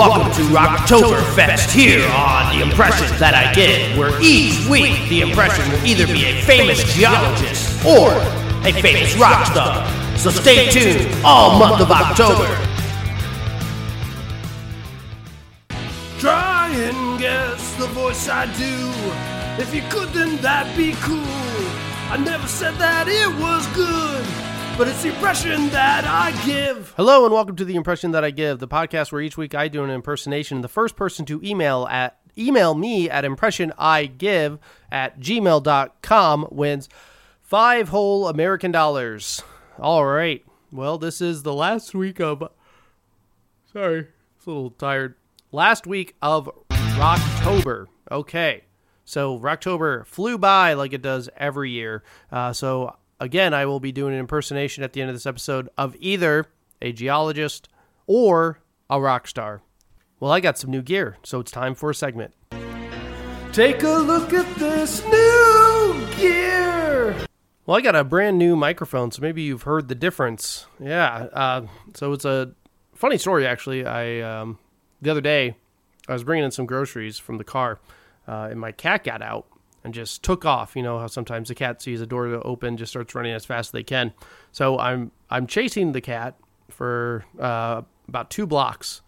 Welcome to Rocktoberfest here on The Impression That I Give, where each week the impression will either be a famous geologist or a famous rock star. So stay tuned all month of October. Try and guess the voice I do. If you could, then that'd be cool. I never said that it was good, but it's the impression that I give. Hello and welcome to the impression that I give, the podcast where each week I do an impersonation. The first person to email at email me at impressionigive at gmail.com wins five whole American dollars. All right. Well, this is the last week of sorry, it's a little tired. Last week of Rocktober. Okay. So Rocktober flew by like it does every year. Uh, so again, I will be doing an impersonation at the end of this episode of either a geologist or a rock star. Well, I got some new gear, so it's time for a segment. Take a look at this new gear. Well, I got a brand new microphone, so maybe you've heard the difference. Yeah. Uh, so it's a funny story, actually. I um, the other day I was bringing in some groceries from the car, uh, and my cat got out and just took off. You know how sometimes the cat sees a door open, just starts running as fast as they can. So I'm I'm chasing the cat for uh, about two blocks,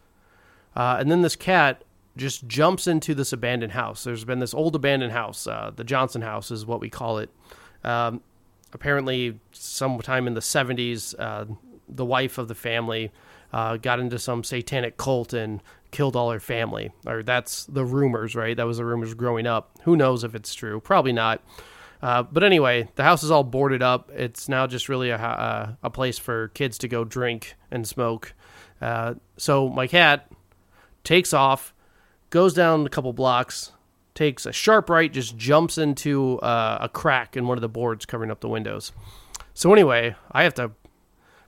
uh, and then this cat just jumps into this abandoned house. There's been this old abandoned house. Uh, the Johnson House is what we call it. Um, apparently, sometime in the 70s, uh, the wife of the family uh, got into some satanic cult and killed all her family. Or that's the rumors, right? That was the rumors growing up. Who knows if it's true? Probably not. Uh, but anyway, the house is all boarded up. It's now just really a, a, a place for kids to go drink and smoke. Uh, so my cat takes off, goes down a couple blocks, takes a sharp right, just jumps into uh, a crack in one of the boards covering up the windows. So anyway, I have to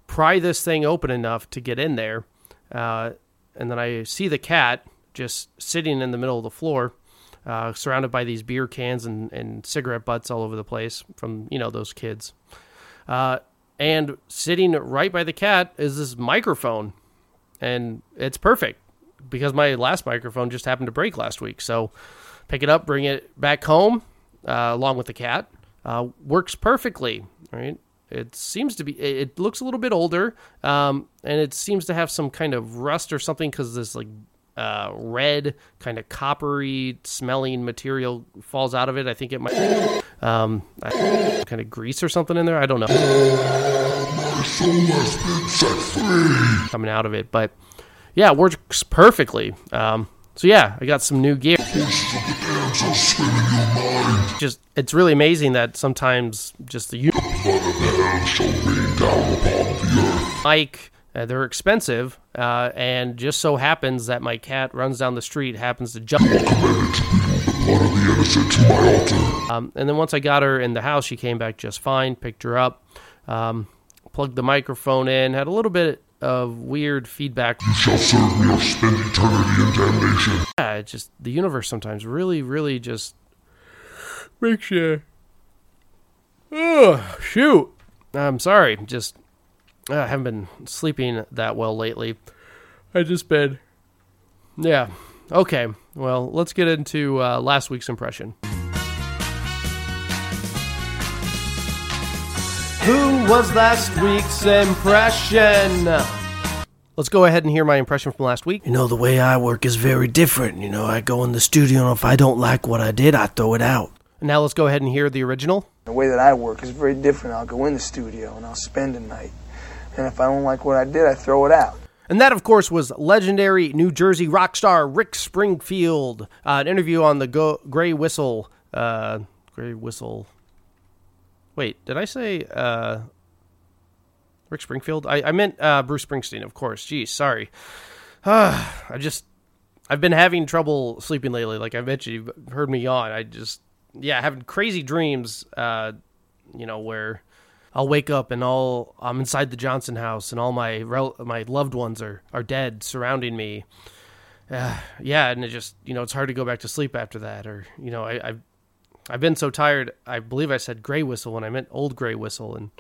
pry this thing open enough to get in there, uh, and then I see the cat just sitting in the middle of the floor, uh, surrounded by these beer cans and, and cigarette butts all over the place from you know those kids. Uh, and sitting right by the cat is this microphone, and it's perfect because my last microphone just happened to break last week. So pick it up, bring it back home uh, along with the cat. Uh, works perfectly, right? It seems to be. It looks a little bit older, um, and it seems to have some kind of rust or something because this like uh, red, kind of coppery smelling material falls out of it. I think it might um, kind of grease or something in there. I don't know. Coming out of it, but yeah, it works perfectly. Um, so yeah, I got some new gear. Just it's really amazing that sometimes just the mic uh, they're expensive, uh, and just so happens that my cat runs down the street, happens to jump. Um, and then once I got her in the house, she came back just fine. Picked her up, um, plugged the microphone in, had a little bit of weird feedback. You shall serve me or spend eternity in damnation. Yeah, it just the universe sometimes really, really just makes you. Oh shoot! I'm sorry. Just uh, I haven't been sleeping that well lately. I just been. Yeah. Okay. Well, let's get into uh, last week's impression. Who was last week's impression? Let's go ahead and hear my impression from last week. You know, the way I work is very different. You know, I go in the studio, and if I don't like what I did, I throw it out. Now let's go ahead and hear the original. The way that I work is very different. I'll go in the studio and I'll spend a night. And if I don't like what I did, I throw it out. And that, of course, was legendary New Jersey rock star Rick Springfield. Uh, an interview on the Go- Gray Whistle. Uh, Gray Whistle. Wait, did I say uh, Rick Springfield? I, I meant uh, Bruce Springsteen, of course. Geez, sorry. I just, I've been having trouble sleeping lately. Like I mentioned, you've heard me yawn. I just, yeah, having crazy dreams. Uh, you know where I'll wake up and all I'm inside the Johnson house and all my rel- my loved ones are are dead surrounding me. Uh, yeah, and it just you know it's hard to go back to sleep after that. Or you know I, I've I've been so tired. I believe I said gray whistle when I meant old gray whistle. And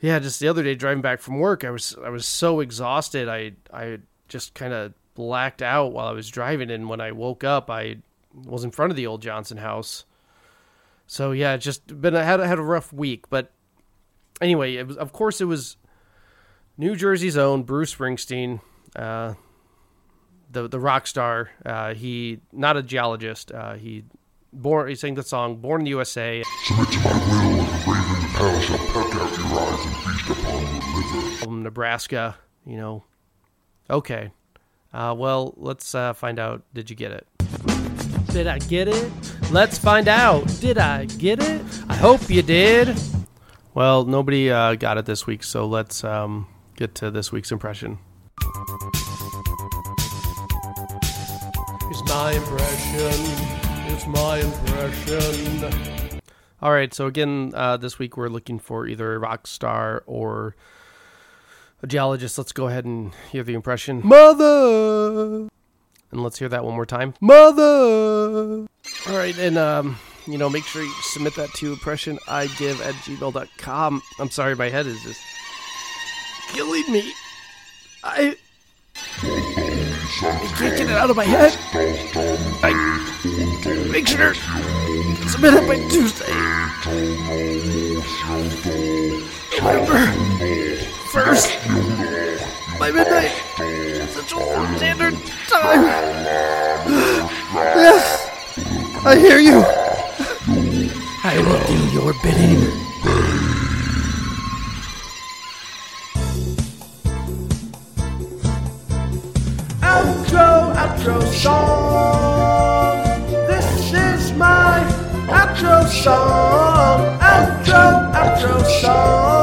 yeah, just the other day driving back from work, I was I was so exhausted. I I just kind of blacked out while I was driving, and when I woke up, I was in front of the old Johnson house. So yeah, just been I had had a rough week, but anyway, it was of course it was New Jersey's own Bruce Springsteen, uh, the the rock star. Uh, he not a geologist. Uh, he born he sang the song "Born in the USA." Submit to my will, and the raven the pale shall peck out your eyes and feast upon your liver. from Nebraska, you know. Okay. Uh, well, let's uh, find out. Did you get it? Did I get it? Let's find out. Did I get it? I hope you did. Well, nobody uh, got it this week, so let's um, get to this week's impression. It's my impression. It's my impression. All right, so again, uh, this week we're looking for either a rock star or a geologist. Let's go ahead and hear the impression. Mother! And let's hear that one more time. Mother! All right, and, um, you know, make sure you submit that to impression I give at gmail.com. I'm sorry, my head is just killing me. I, I can't get it out of my head. I, make sure submit it by Tuesday. November first by midnight Central Standard Time. Yes, I hear you. I will do your bidding. Outro, outro song. This is my outro song. Outro, outro song.